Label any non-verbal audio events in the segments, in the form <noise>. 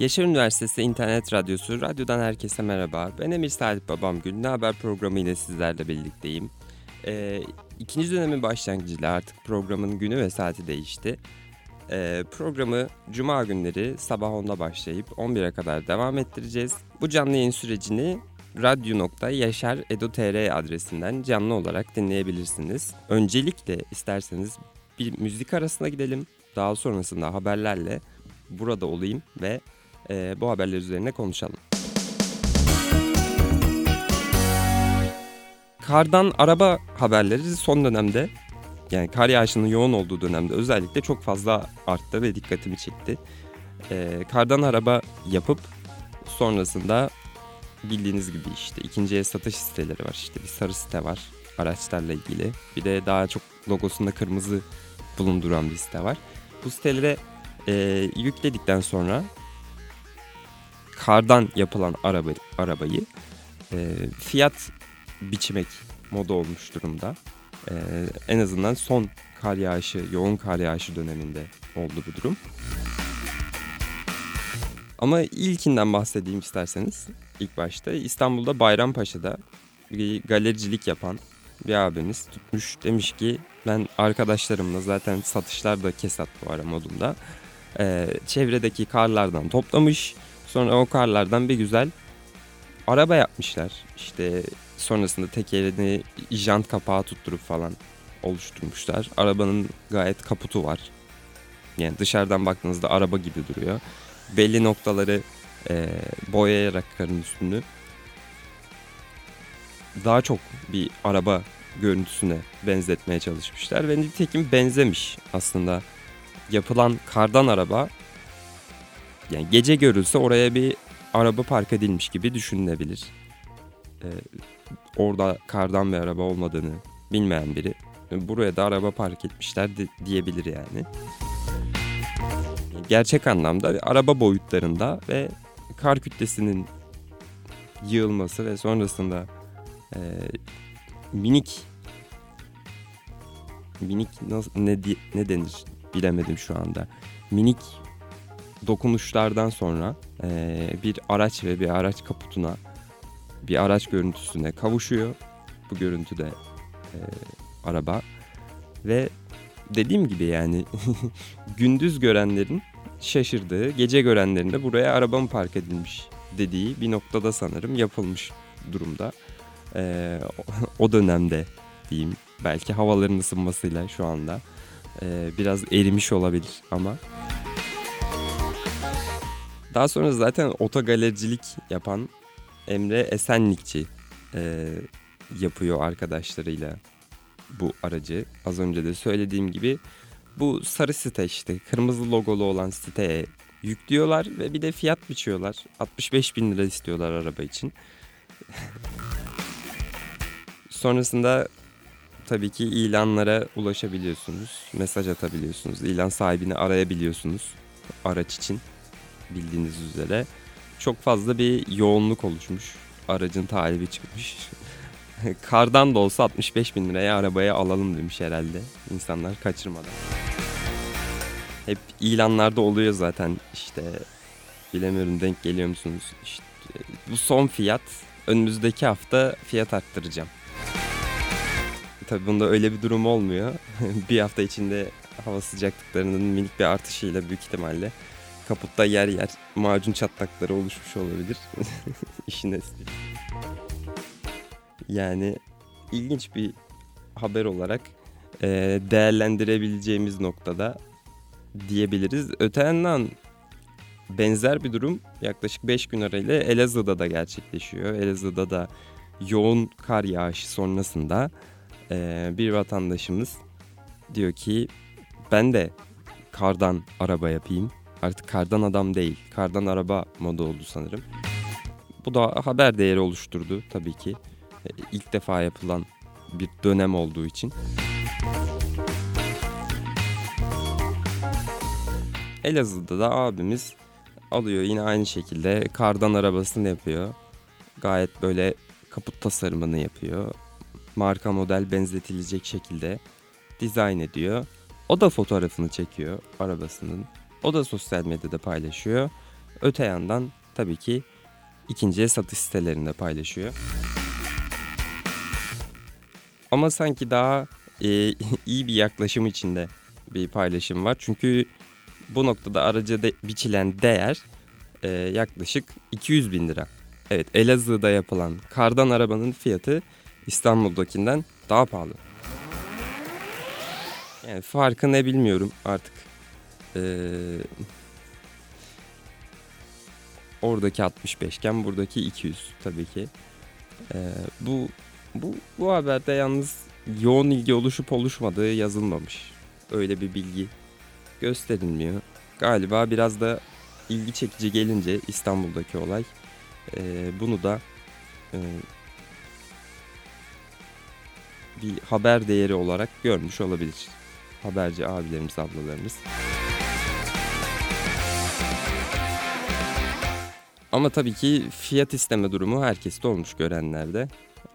Yaşar Üniversitesi İnternet Radyosu, radyodan herkese merhaba. Ben Emir Salih Babamgül, Ne Haber programı ile sizlerle birlikteyim. Ee, ikinci dönemin başlangıcıyla artık programın günü ve saati değişti. Ee, programı Cuma günleri sabah 10'da başlayıp 11'e kadar devam ettireceğiz. Bu canlı yayın sürecini radyo.yaşar.edu.tr adresinden canlı olarak dinleyebilirsiniz. Öncelikle isterseniz bir müzik arasına gidelim. Daha sonrasında haberlerle burada olayım ve e, bu haberler üzerine konuşalım. Kardan araba haberleri son dönemde yani kar yağışının yoğun olduğu dönemde özellikle çok fazla arttı ve dikkatimi çekti. E, kardan araba yapıp sonrasında bildiğiniz gibi işte ikinci el satış siteleri var. İşte bir sarı site var araçlarla ilgili. Bir de daha çok logosunda kırmızı bulunduran bir site var. Bu sitelere e, yükledikten sonra kardan yapılan araba, arabayı e, fiyat biçmek moda olmuş durumda. E, en azından son kar yağışı, yoğun kar yağışı döneminde oldu bu durum. Ama ilkinden bahsedeyim isterseniz. İlk başta İstanbul'da Bayrampaşa'da bir galericilik yapan bir abimiz tutmuş demiş ki ben arkadaşlarımla zaten satışlar da kesat bu ara modunda. Ee, çevredeki karlardan toplamış. Sonra o karlardan bir güzel araba yapmışlar. İşte sonrasında tekerini jant kapağı tutturup falan oluşturmuşlar. Arabanın gayet kaputu var. Yani dışarıdan baktığınızda araba gibi duruyor. Belli noktaları e, boyayarak karın üstünü daha çok bir araba görüntüsüne benzetmeye çalışmışlar. Ve nitekim benzemiş aslında. Yapılan kardan araba yani gece görülse oraya bir araba park edilmiş gibi düşünülebilir. Ee, orada kardan bir araba olmadığını bilmeyen biri buraya da araba park etmişler de, diyebilir yani. Gerçek anlamda araba boyutlarında ve kar kütlesinin yığılması ve sonrasında e, minik minik nasıl, ne ne denir bilemedim şu anda. Minik dokunuşlardan sonra e, bir araç ve bir araç kaputuna bir araç görüntüsüne kavuşuyor. Bu görüntüde e, araba ve dediğim gibi yani <laughs> gündüz görenlerin şaşırdığı, gece görenlerin de buraya araba mı park edilmiş dediği bir noktada sanırım yapılmış durumda. Ee, o dönemde diyeyim belki havaların ısınmasıyla şu anda e, biraz erimiş olabilir ama daha sonra zaten otogalericilik yapan Emre Esenlikçi e, yapıyor arkadaşlarıyla bu aracı. Az önce de söylediğim gibi bu sarı site işte kırmızı logolu olan siteye yüklüyorlar ve bir de fiyat biçiyorlar. 65 bin lira istiyorlar araba için. <laughs> Sonrasında tabii ki ilanlara ulaşabiliyorsunuz. Mesaj atabiliyorsunuz. İlan sahibini arayabiliyorsunuz araç için bildiğiniz üzere. Çok fazla bir yoğunluk oluşmuş. Aracın talibi çıkmış. <laughs> Kardan da olsa 65 bin liraya arabaya alalım demiş herhalde. insanlar kaçırmadan. Hep ilanlarda oluyor zaten işte bilemiyorum denk geliyor musunuz? İşte bu son fiyat önümüzdeki hafta fiyat arttıracağım. Tabii bunda öyle bir durum olmuyor. <laughs> bir hafta içinde hava sıcaklıklarının minik bir artışıyla büyük ihtimalle kaputta yer yer macun çatlakları oluşmuş olabilir. <laughs> İşin esprisi. Yani ilginç bir haber olarak e, değerlendirebileceğimiz noktada diyebiliriz. Öte yandan benzer bir durum yaklaşık 5 gün arayla Elazığ'da da gerçekleşiyor. Elazığ'da da yoğun kar yağışı sonrasında e, bir vatandaşımız diyor ki ben de kardan araba yapayım. Artık kardan adam değil, kardan araba moda oldu sanırım. Bu da haber değeri oluşturdu tabii ki. E, ilk defa yapılan bir dönem olduğu için. Elazığ'da da abimiz alıyor yine aynı şekilde kardan arabasını yapıyor. Gayet böyle kaput tasarımını yapıyor. Marka model benzetilecek şekilde dizayn ediyor. O da fotoğrafını çekiyor arabasının. O da sosyal medyada paylaşıyor. Öte yandan tabii ki ikinciye satış sitelerinde paylaşıyor. Ama sanki daha e, <laughs> iyi bir yaklaşım içinde bir paylaşım var. Çünkü bu noktada araca de, biçilen değer e, yaklaşık 200 bin lira. Evet Elazığ'da yapılan kardan arabanın fiyatı İstanbul'dakinden daha pahalı. Yani farkı ne bilmiyorum artık. Ee, oradaki 65 iken buradaki 200 tabii ki. Ee, bu bu bu haberde yalnız yoğun ilgi oluşup oluşmadığı yazılmamış. Öyle bir bilgi gösterilmiyor. Galiba biraz da ilgi çekici gelince İstanbul'daki olay e, bunu da e, bir haber değeri olarak görmüş olabilir. Haberci abilerimiz, ablalarımız. Ama tabii ki fiyat isteme durumu herkeste olmuş görenlerde.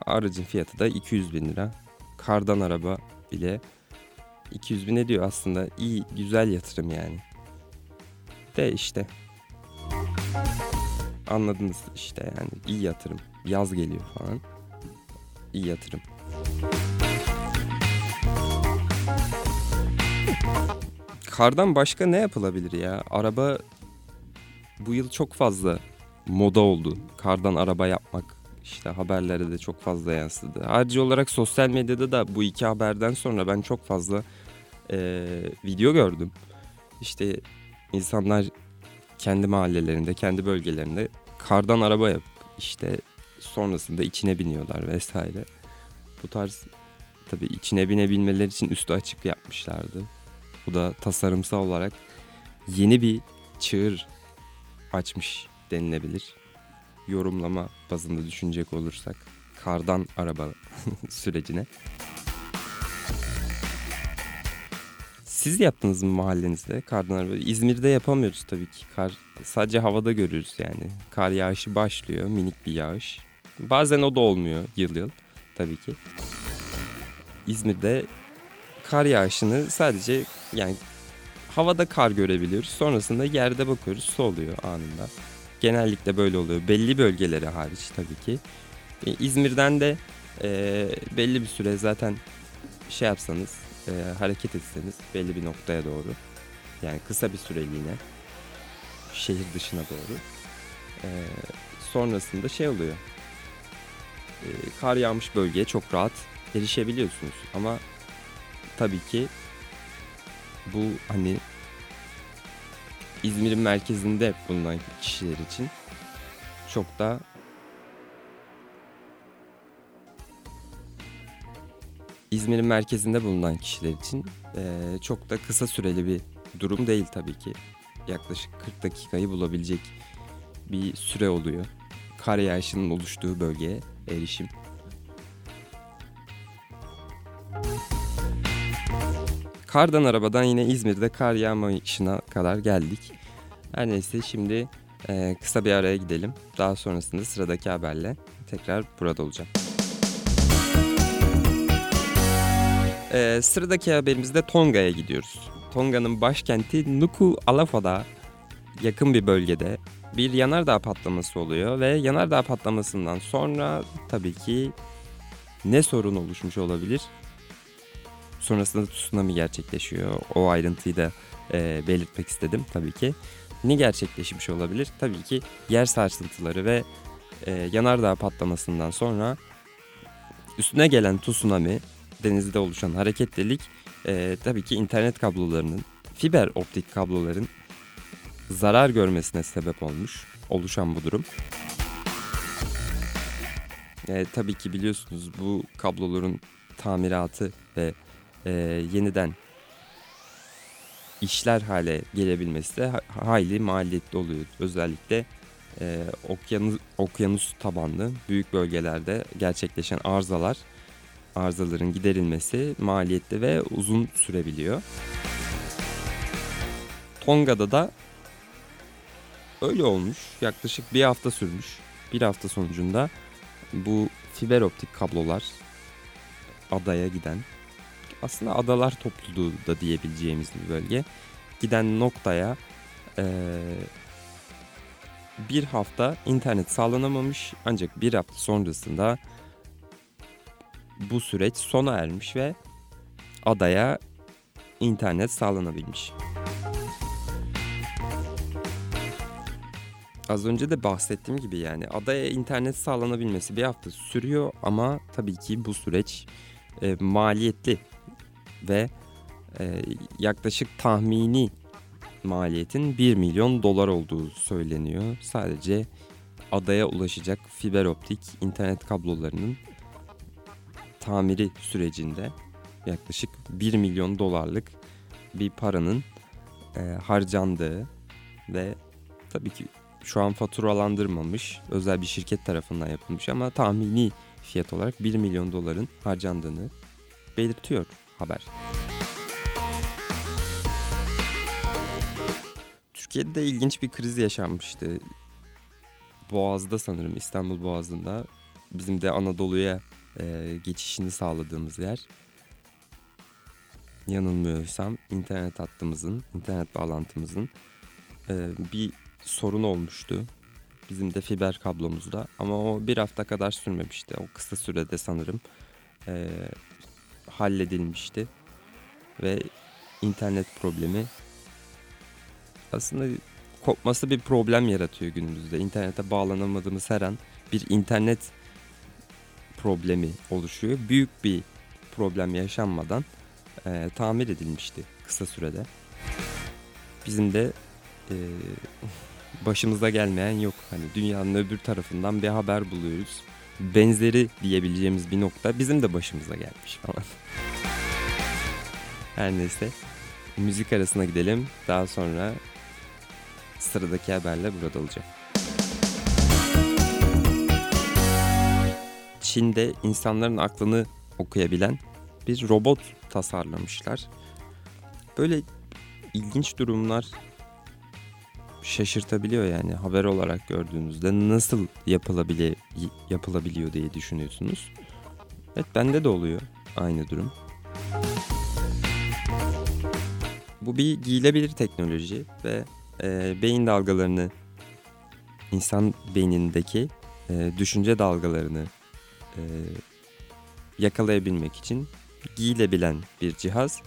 Aracın fiyatı da 200 bin lira. Kardan araba bile 200 bin ediyor aslında. iyi güzel yatırım yani. De işte. Anladınız işte yani iyi yatırım. Yaz geliyor falan. İyi yatırım. Kardan başka ne yapılabilir ya? Araba bu yıl çok fazla moda oldu. Kardan araba yapmak işte haberlere de çok fazla yansıdı. Harici olarak sosyal medyada da bu iki haberden sonra ben çok fazla e, video gördüm. İşte insanlar kendi mahallelerinde, kendi bölgelerinde kardan araba yap işte sonrasında içine biniyorlar vesaire. Bu tarz tabii içine binebilmeleri için üstü açık yapmışlardı. Bu da tasarımsal olarak yeni bir çığır açmış denilebilir. Yorumlama bazında düşünecek olursak kardan araba <laughs> sürecine. Siz yaptınız mı mahallenizde kardan araba? İzmir'de yapamıyoruz tabii ki. Kar sadece havada görürüz yani. Kar yağışı başlıyor, minik bir yağış. Bazen o da olmuyor yıl yıl tabii ki. İzmir'de kar yağışını sadece yani havada kar görebiliyoruz. Sonrasında yerde bakıyoruz su oluyor anında. Genellikle böyle oluyor. Belli bölgeleri hariç tabii ki. E, İzmir'den de e, belli bir süre zaten şey yapsanız e, hareket etseniz belli bir noktaya doğru yani kısa bir süreliğine şehir dışına doğru e, sonrasında şey oluyor e, kar yağmış bölgeye çok rahat erişebiliyorsunuz ama tabii ki bu hani İzmir'in merkezinde bulunan kişiler için çok da İzmir'in merkezinde bulunan kişiler için e, çok da kısa süreli bir durum değil tabii ki. Yaklaşık 40 dakikayı bulabilecek bir süre oluyor. Kar yağışının oluştuğu bölgeye erişim. Kardan arabadan yine İzmir'de kar yağmayışına kadar geldik. Her neyse şimdi e, kısa bir araya gidelim. Daha sonrasında sıradaki haberle tekrar burada olacağım. E, sıradaki haberimizde Tonga'ya gidiyoruz. Tonga'nın başkenti Nuku Alafa'da yakın bir bölgede bir yanardağ patlaması oluyor ve yanardağ patlamasından sonra tabii ki ne sorun oluşmuş olabilir? Sonrasında tsunami gerçekleşiyor. O ayrıntıyı da e, belirtmek istedim tabii ki. Ne gerçekleşmiş olabilir? Tabii ki yer sarsıntıları ve e, yanardağ patlamasından sonra üstüne gelen tsunami, denizde oluşan hareketlilik e, tabii ki internet kablolarının, fiber optik kabloların zarar görmesine sebep olmuş oluşan bu durum. E, tabii ki biliyorsunuz bu kabloların tamiratı ve e, yeniden işler hale gelebilmesi de hayli maliyetli oluyor. Özellikle e, okyanus, okyanus tabanlı büyük bölgelerde gerçekleşen arızalar, arızaların giderilmesi maliyetli ve uzun sürebiliyor. Tonga'da da öyle olmuş. Yaklaşık bir hafta sürmüş. Bir hafta sonucunda bu fiber optik kablolar adaya giden aslında adalar topluluğu da diyebileceğimiz bir bölge giden noktaya e, bir hafta internet sağlanamamış ancak bir hafta sonrasında bu süreç sona ermiş ve adaya internet sağlanabilmiş. Az önce de bahsettiğim gibi yani adaya internet sağlanabilmesi bir hafta sürüyor ama tabii ki bu süreç e, maliyetli ve e, yaklaşık tahmini maliyetin 1 milyon dolar olduğu söyleniyor. Sadece adaya ulaşacak fiber optik internet kablolarının tamiri sürecinde yaklaşık 1 milyon dolarlık bir paranın e, harcandığı ve tabii ki şu an faturalandırmamış özel bir şirket tarafından yapılmış ama tahmini fiyat olarak 1 milyon doların harcandığını belirtiyor haber. Türkiye'de de ilginç bir kriz yaşanmıştı. Boğaz'da sanırım İstanbul Boğazı'nda bizim de Anadolu'ya e, geçişini sağladığımız yer. Yanılmıyorsam internet hattımızın, internet bağlantımızın e, bir sorun olmuştu. Bizim de fiber kablomuzda ama o bir hafta kadar sürmemişti. O kısa sürede sanırım e, halledilmişti. Ve internet problemi aslında kopması bir problem yaratıyor günümüzde. İnternete bağlanamadığımız her an bir internet problemi oluşuyor. Büyük bir problem yaşanmadan e, tamir edilmişti kısa sürede. Bizim de e, <laughs> başımıza gelmeyen yok. Hani dünyanın öbür tarafından bir haber buluyoruz. Benzeri diyebileceğimiz bir nokta bizim de başımıza gelmiş falan. Her neyse. Müzik arasına gidelim. Daha sonra sıradaki haberle burada olacak. Çin'de insanların aklını okuyabilen bir robot tasarlamışlar. Böyle ilginç durumlar şaşırtabiliyor yani haber olarak gördüğünüzde nasıl yapılabiliyor, yapılabiliyor diye düşünüyorsunuz. Evet bende de oluyor aynı durum. Bu bir giyilebilir teknoloji ve e, beyin dalgalarını insan beynindeki e, düşünce dalgalarını e, yakalayabilmek için giyilebilen bir cihaz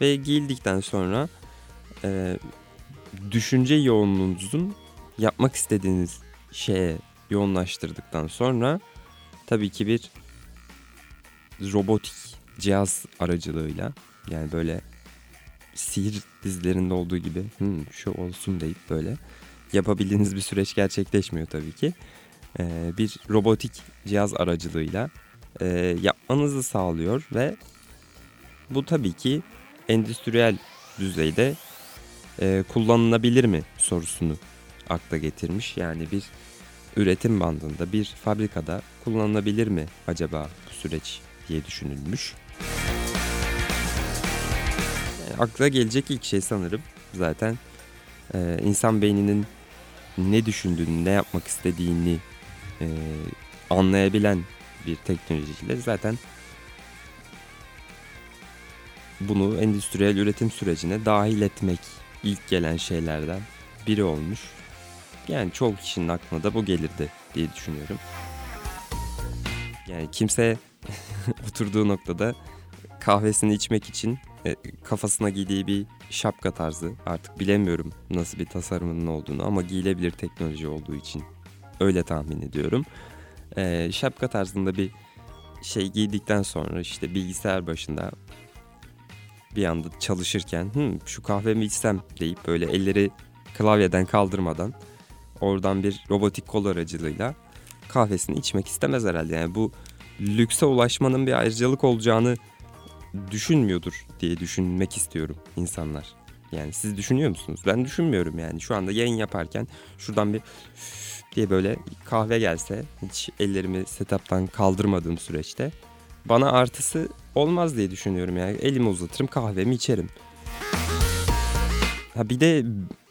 ve giyildikten sonra e, düşünce yoğunluğunuzun yapmak istediğiniz şeye yoğunlaştırdıktan sonra tabii ki bir robotik cihaz aracılığıyla yani böyle sihir dizilerinde olduğu gibi hmm, şu olsun deyip böyle yapabildiğiniz bir süreç gerçekleşmiyor tabii ki. Ee, bir robotik cihaz aracılığıyla e, yapmanızı sağlıyor ve bu tabii ki endüstriyel düzeyde e, kullanılabilir mi sorusunu akla getirmiş. Yani bir üretim bandında bir fabrikada kullanılabilir mi acaba bu süreç diye düşünülmüş. Yani akla gelecek ilk şey sanırım zaten e, insan beyninin ne düşündüğünü, ne yapmak istediğini e, anlayabilen bir teknolojiyle zaten bunu endüstriyel üretim sürecine dahil etmek ilk gelen şeylerden biri olmuş. Yani çoğu kişinin aklına da bu gelirdi diye düşünüyorum. Yani kimse <laughs> oturduğu noktada kahvesini içmek için e, kafasına giydiği bir şapka tarzı artık bilemiyorum nasıl bir tasarımının olduğunu ama giyilebilir teknoloji olduğu için öyle tahmin ediyorum. E, şapka tarzında bir şey giydikten sonra işte bilgisayar başında bir anda çalışırken Hı, şu kahvemi içsem deyip böyle elleri klavyeden kaldırmadan oradan bir robotik kol aracılığıyla kahvesini içmek istemez herhalde. Yani bu lükse ulaşmanın bir ayrıcalık olacağını düşünmüyordur diye düşünmek istiyorum insanlar. Yani siz düşünüyor musunuz? Ben düşünmüyorum yani. Şu anda yayın yaparken şuradan bir diye böyle kahve gelse hiç ellerimi setup'tan kaldırmadığım süreçte bana artısı olmaz diye düşünüyorum yani. Elimi uzatırım kahvemi içerim. Ha bir de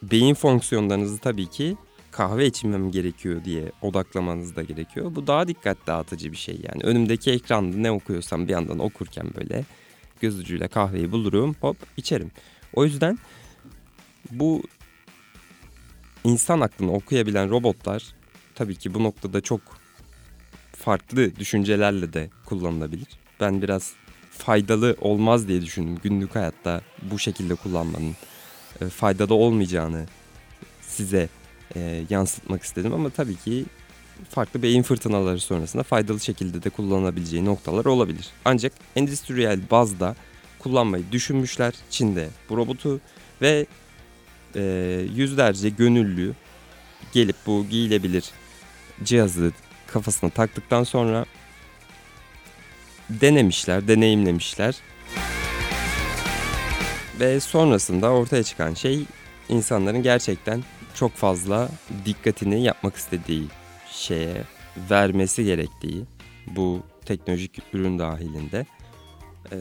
beyin fonksiyonlarınızı tabii ki kahve içmem gerekiyor diye odaklamanız da gerekiyor. Bu daha dikkat dağıtıcı bir şey yani. Önümdeki ekranda ne okuyorsam bir yandan okurken böyle göz ucuyla kahveyi bulurum hop içerim. O yüzden bu insan aklını okuyabilen robotlar tabii ki bu noktada çok farklı düşüncelerle de kullanılabilir. Ben biraz faydalı olmaz diye düşündüm. Günlük hayatta bu şekilde kullanmanın e, faydalı olmayacağını size e, yansıtmak istedim ama tabii ki farklı beyin fırtınaları sonrasında faydalı şekilde de kullanabileceği noktalar olabilir. Ancak endüstriyel bazda kullanmayı düşünmüşler Çin'de bu robotu ve e, yüzlerce gönüllü gelip bu giyilebilir cihazı kafasına taktıktan sonra denemişler, deneyimlemişler. Ve sonrasında ortaya çıkan şey insanların gerçekten çok fazla dikkatini yapmak istediği şeye vermesi gerektiği bu teknolojik ürün dahilinde. Ee,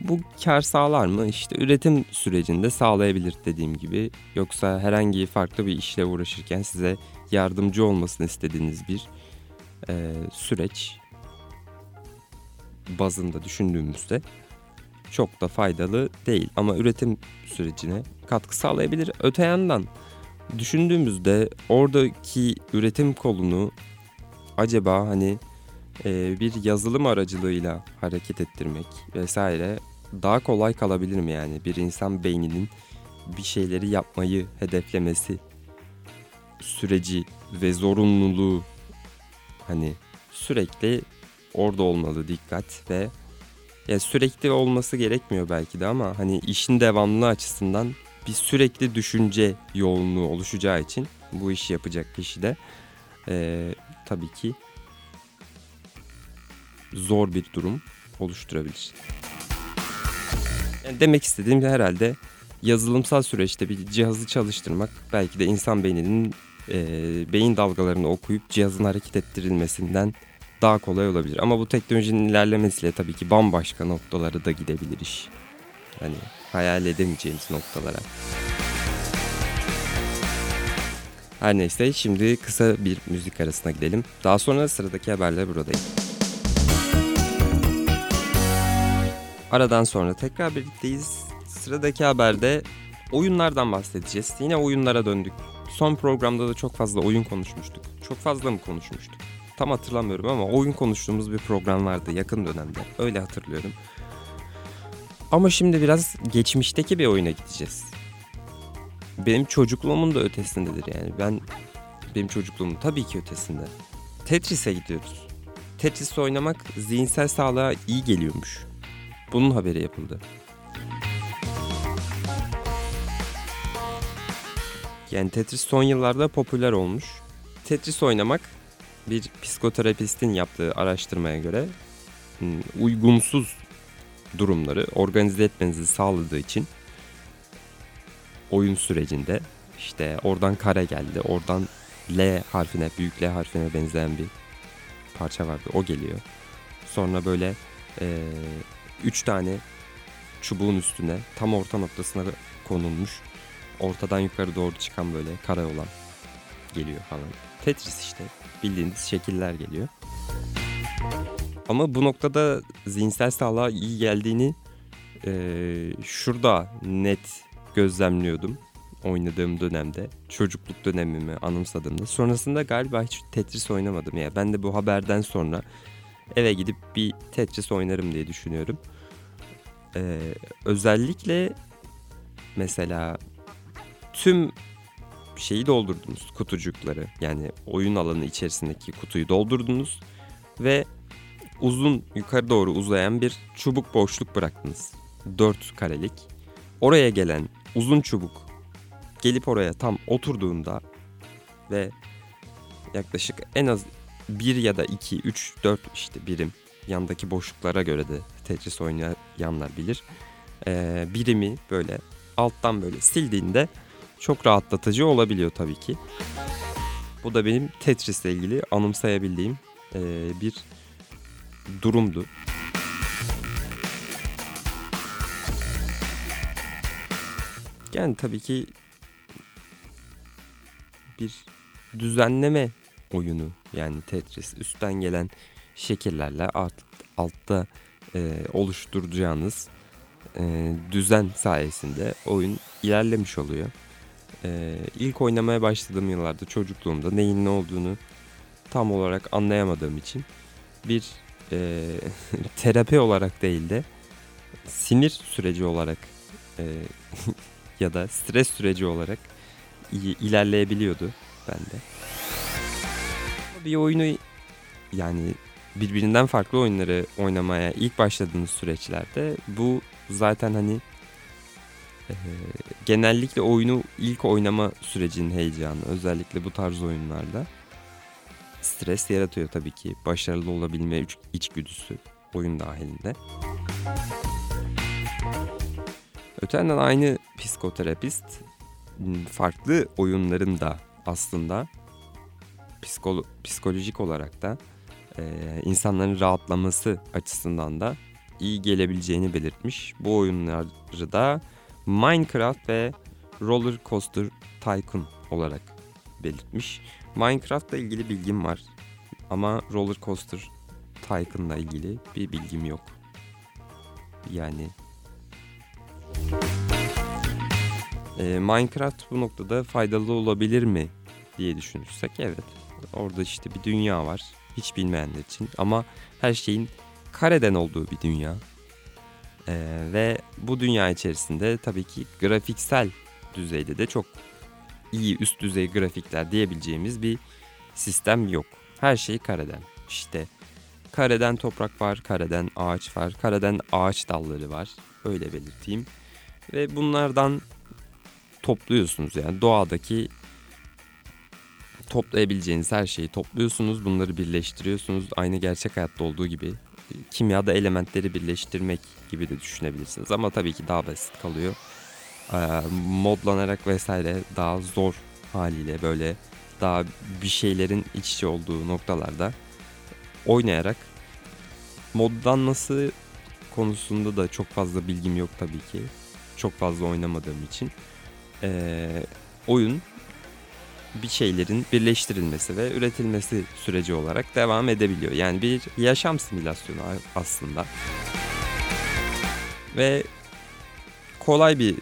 bu kar sağlar mı? İşte üretim sürecinde sağlayabilir dediğim gibi. Yoksa herhangi farklı bir işle uğraşırken size yardımcı olmasını istediğiniz bir e, süreç bazında düşündüğümüzde çok da faydalı değil. Ama üretim sürecine katkı sağlayabilir. Öte yandan düşündüğümüzde oradaki üretim kolunu acaba hani e, bir yazılım aracılığıyla hareket ettirmek vesaire daha kolay kalabilir mi yani bir insan beyninin bir şeyleri yapmayı hedeflemesi süreci ve zorunluluğu hani sürekli orada olmalı dikkat ve ya sürekli olması gerekmiyor belki de ama hani işin devamlı açısından bir sürekli düşünce yoğunluğu oluşacağı için bu işi yapacak kişi de e, tabii ki zor bir durum oluşturabilir. Yani demek istediğim de herhalde yazılımsal süreçte bir cihazı çalıştırmak belki de insan beyninin e, beyin dalgalarını okuyup cihazın hareket ettirilmesinden daha kolay olabilir. Ama bu teknolojinin ilerlemesiyle tabii ki bambaşka noktalara da gidebilir iş. Hani hayal edemeyeceğimiz noktalara. Her neyse şimdi kısa bir müzik arasına gidelim. Daha sonra sıradaki haberler buradayım. Aradan sonra tekrar birlikteyiz. Sıradaki haberde oyunlardan bahsedeceğiz. Yine oyunlara döndük. Son programda da çok fazla oyun konuşmuştuk. Çok fazla mı konuşmuştuk? Tam hatırlamıyorum ama oyun konuştuğumuz bir program vardı yakın dönemde. Öyle hatırlıyorum. Ama şimdi biraz geçmişteki bir oyuna gideceğiz. Benim çocukluğumun da ötesindedir yani. Ben benim çocukluğumun tabii ki ötesinde. Tetris'e gidiyoruz. Tetris oynamak zihinsel sağlığa iyi geliyormuş. Bunun haberi yapıldı. Yani Tetris son yıllarda popüler olmuş. Tetris oynamak bir psikoterapistin yaptığı araştırmaya göre hmm, uygunsuz durumları organize etmenizi sağladığı için oyun sürecinde işte oradan kare geldi, oradan L harfine, büyük L harfine benzeyen bir parça vardı. O geliyor. Sonra böyle e, üç tane çubuğun üstüne tam orta noktasına konulmuş. Ortadan yukarı doğru çıkan böyle kare olan geliyor falan. Tetris işte bildiğiniz şekiller geliyor. Ama bu noktada zihinsel sağlığa iyi geldiğini e, şurada net gözlemliyordum oynadığım dönemde. Çocukluk dönemimi anımsadığımda. Sonrasında galiba hiç Tetris oynamadım ya. Ben de bu haberden sonra eve gidip bir Tetris oynarım diye düşünüyorum. Ee, özellikle mesela tüm şeyi doldurdunuz kutucukları yani oyun alanı içerisindeki kutuyu doldurdunuz ve uzun yukarı doğru uzayan bir çubuk boşluk bıraktınız. 4 karelik. Oraya gelen uzun çubuk gelip oraya tam oturduğunda ve yaklaşık en az bir ya da iki, üç, dört işte birim yandaki boşluklara göre de Tetris oynayanlar bilir. Ee, birimi böyle alttan böyle sildiğinde çok rahatlatıcı olabiliyor tabii ki. Bu da benim Tetris ile ilgili anımsayabildiğim e, bir durumdu. Yani tabii ki bir düzenleme oyunu yani Tetris üstten gelen şekillerle alt, altta e, oluşturacağınız e, düzen sayesinde oyun ilerlemiş oluyor. E, ilk oynamaya başladığım yıllarda çocukluğumda neyin ne olduğunu tam olarak anlayamadığım için bir e, <laughs> terapi olarak değil de sinir süreci olarak e, <laughs> ya da stres süreci olarak ilerleyebiliyordu bende. Bir oyunu yani birbirinden farklı oyunları oynamaya ilk başladığınız süreçlerde bu zaten hani e, genellikle oyunu ilk oynama sürecinin heyecanı özellikle bu tarz oyunlarda stres yaratıyor tabii ki. Başarılı olabilme içgüdüsü oyun dahilinde. Öte yandan aynı psikoterapist farklı oyunların da aslında psikolo psikolojik olarak da e, insanların rahatlaması açısından da iyi gelebileceğini belirtmiş. Bu oyunları da Minecraft ve Roller Coaster Tycoon olarak belirtmiş. Minecraft'la ilgili bilgim var ama Roller Coaster Tycoon'la ilgili bir bilgim yok. Yani e, Minecraft bu noktada faydalı olabilir mi diye düşünürsek evet. Orada işte bir dünya var hiç bilmeyenler için ama her şeyin kareden olduğu bir dünya. Ee, ve bu dünya içerisinde tabii ki grafiksel düzeyde de çok iyi üst düzey grafikler diyebileceğimiz bir sistem yok. Her şey kareden. İşte kareden toprak var, kareden ağaç var, kareden ağaç dalları var. Öyle belirteyim. Ve bunlardan topluyorsunuz yani doğadaki toplayabileceğiniz her şeyi topluyorsunuz. Bunları birleştiriyorsunuz. Aynı gerçek hayatta olduğu gibi. Kimyada elementleri birleştirmek gibi de düşünebilirsiniz. Ama tabii ki daha basit kalıyor. Ee, modlanarak vesaire daha zor haliyle böyle daha bir şeylerin iç içe olduğu noktalarda oynayarak modlanması konusunda da çok fazla bilgim yok tabii ki. Çok fazla oynamadığım için. Ee, oyun bir şeylerin birleştirilmesi ve üretilmesi süreci olarak devam edebiliyor. Yani bir yaşam simülasyonu aslında. Ve kolay bir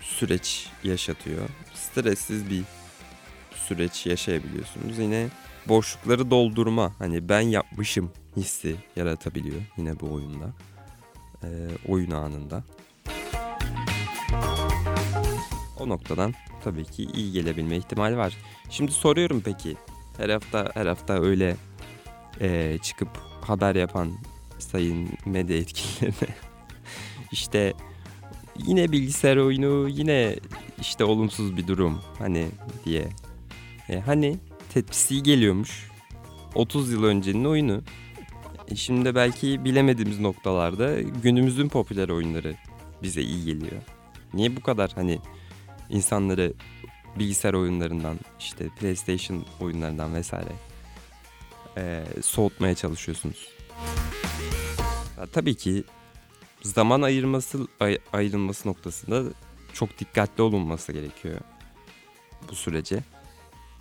süreç yaşatıyor. Stressiz bir süreç yaşayabiliyorsunuz. Yine boşlukları doldurma hani ben yapmışım hissi yaratabiliyor yine bu oyunda. Ee, oyun anında. O noktadan tabii ki iyi gelebilme ihtimali var. Şimdi soruyorum peki her hafta her hafta öyle e, çıkıp haber yapan sayın medya <laughs> yetkililerine işte yine bilgisayar oyunu yine işte olumsuz bir durum hani diye. E, hani tepkisi geliyormuş. 30 yıl öncenin oyunu. E, şimdi belki bilemediğimiz noktalarda günümüzün popüler oyunları bize iyi geliyor. Niye bu kadar hani insanları bilgisayar oyunlarından işte PlayStation oyunlarından vesaire e, soğutmaya çalışıyorsunuz. Ya, tabii ki zaman ayırması ay, ayrılması noktasında çok dikkatli olunması gerekiyor bu sürece.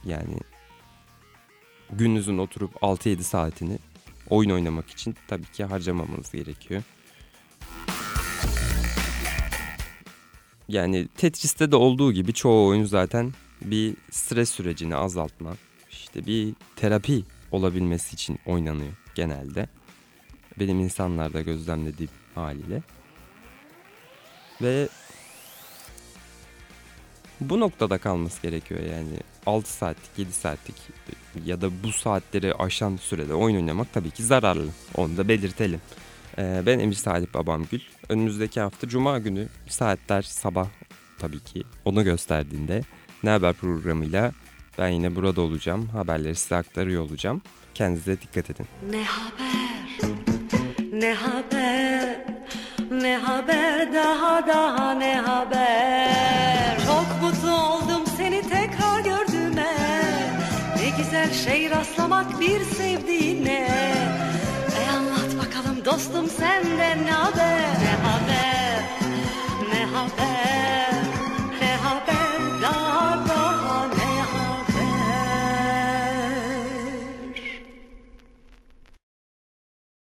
Yani gününüzün oturup 6-7 saatini oyun oynamak için tabii ki harcamamanız gerekiyor. Yani Tetris'te de olduğu gibi çoğu oyun zaten bir stres sürecini azaltma, işte bir terapi olabilmesi için oynanıyor genelde. Benim insanlarda gözlemlediğim haliyle. Ve bu noktada kalması gerekiyor yani 6 saatlik 7 saatlik ya da bu saatleri aşan sürede oyun oynamak tabii ki zararlı. Onu da belirtelim. Ee, ben Emir Salih Babamgül. Önümüzdeki hafta Cuma günü saatler sabah tabii ki. Onu gösterdiğinde Ne Haber programıyla ben yine burada olacağım. Haberleri size aktarıyor olacağım. Kendinize dikkat edin. Ne haber? Ne haber? Ne haber daha daha ne haber? Çok mutlu oldum seni tekrar gördüğüme. Ne güzel şey rastlamak bir sevdiğine. Dostum senden? Ne haber? Ne haber?